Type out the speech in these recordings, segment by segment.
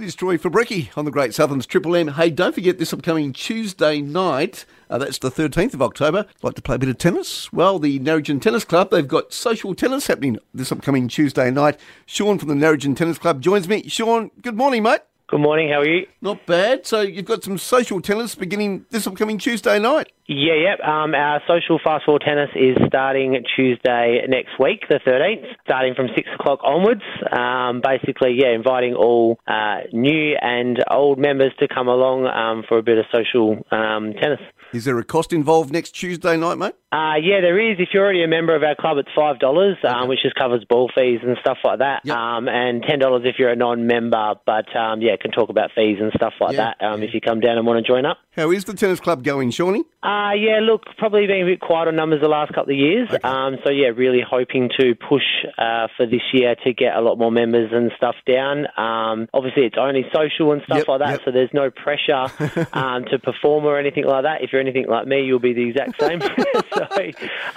It is Troy Fabricki on the Great Southern's Triple M. Hey, don't forget this upcoming Tuesday night, uh, that's the 13th of October, like to play a bit of tennis? Well, the Narrogin Tennis Club, they've got social tennis happening this upcoming Tuesday night. Sean from the Narrogin Tennis Club joins me. Sean, good morning, mate. Good morning, how are you? Not bad. So you've got some social tennis beginning this upcoming Tuesday night. Yeah, yep. Um, our social fast four tennis is starting Tuesday next week, the 13th, starting from 6 o'clock onwards. Um, basically, yeah, inviting all uh, new and old members to come along um, for a bit of social um, tennis. Is there a cost involved next Tuesday night, mate? Uh, yeah, there is. If you're already a member of our club, it's five dollars, um, which just covers ball fees and stuff like that. Yep. Um, and ten dollars if you're a non-member. But um, yeah, can talk about fees and stuff like Yeah, that. Um, If you come down and want to join up. How is the tennis club going, Shawnee? Uh, yeah, look, probably been a bit quiet on numbers the last couple of years. Um, so, yeah, really hoping to push uh, for this year to get a lot more members and stuff down. Um, obviously, it's only social and stuff Yep, like that, yep. so there's no pressure um, to perform or anything like that. If you're anything like me, you'll be the exact same. so,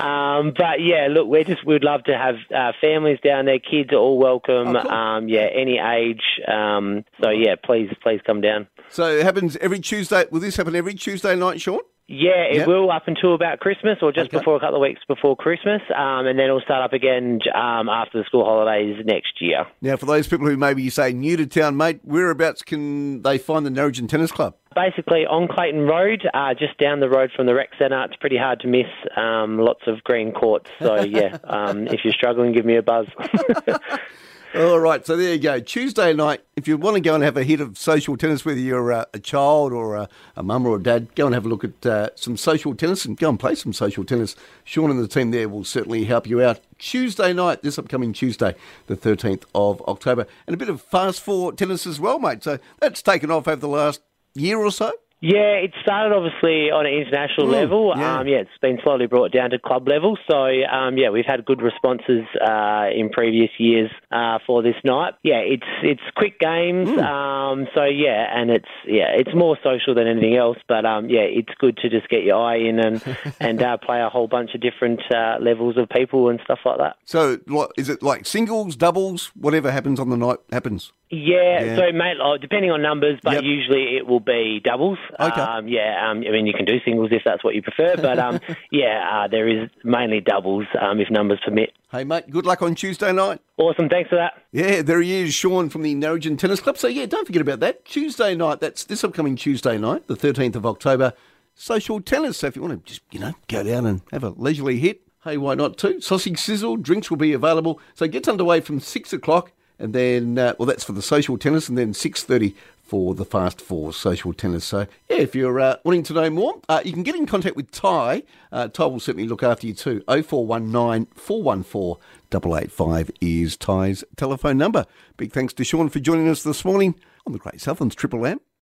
um, but yeah, look, we're just we'd love to have uh, families down there. Kids are all welcome. Oh, cool. um, yeah, any age. Um, so yeah, please, please come down. So it happens every Tuesday. Will this happen every Tuesday night, Sean? Yeah, it Yep. will up until about Christmas or just Okay. before a couple of weeks before Christmas, um, and then it'll start up again um, after the school holidays next year. Now, for those people who maybe you say new to town, mate, whereabouts can they find the Narrogin Tennis Club? Basically, on Clayton Road, uh, just down the road from the rec centre. It's pretty hard to miss. Um, lots of green courts. So yeah, um, if you're struggling, give me a buzz. All right, so there you go. Tuesday night, if you want to go and have a hit of social tennis, whether you're uh, a child or a, a mum or a dad, go and have a look at uh, some social tennis and go and play some social tennis. Sean and the team there will certainly help you out. Tuesday night, this upcoming Tuesday, the 13th of October, and a bit of fast four tennis as well, mate. So that's taken off over the last year or so. Yeah, it started obviously on an international level. yeah. Um, yeah, it's been slowly brought down to club level. So um, yeah, we've had good responses uh, in previous years uh, for this night. Yeah, it's it's quick games. Um, so yeah, and it's yeah, it's more social than anything else. But um, yeah, it's good to just get your eye in and and uh, play a whole bunch of different uh, levels of people and stuff like that. So is it like singles, doubles, whatever happens on the night happens? Yeah, Yeah. so mate, oh, depending on numbers, but Yep. usually it will be doubles. Okay. Um, yeah, um, I mean you can do singles if that's what you prefer, but um, yeah, uh, there is mainly doubles um, if numbers permit. Hey, mate, good luck on Tuesday night. Awesome, thanks for that. Yeah, there he is, Sean from the Narrogin Tennis Club. So, yeah, don't forget about that. Tuesday night, that's this upcoming Tuesday night, the 13th of October, social tennis. So, if you want to just, you know, go down and have a leisurely hit, hey, why not too? Sausage sizzle, drinks will be available. So, it gets underway from 6 o'clock, and then, uh, well, that's for the social tennis, and then 6.30 for the fast four social tennis. So, yeah, if you're uh, wanting to know more, uh, you can get in contact with Ty. Uh, Ty will certainly look after you too. 0419 414 885 is Ty's telephone number. Big thanks to Sean for joining us this morning on the Great Southern's Triple M.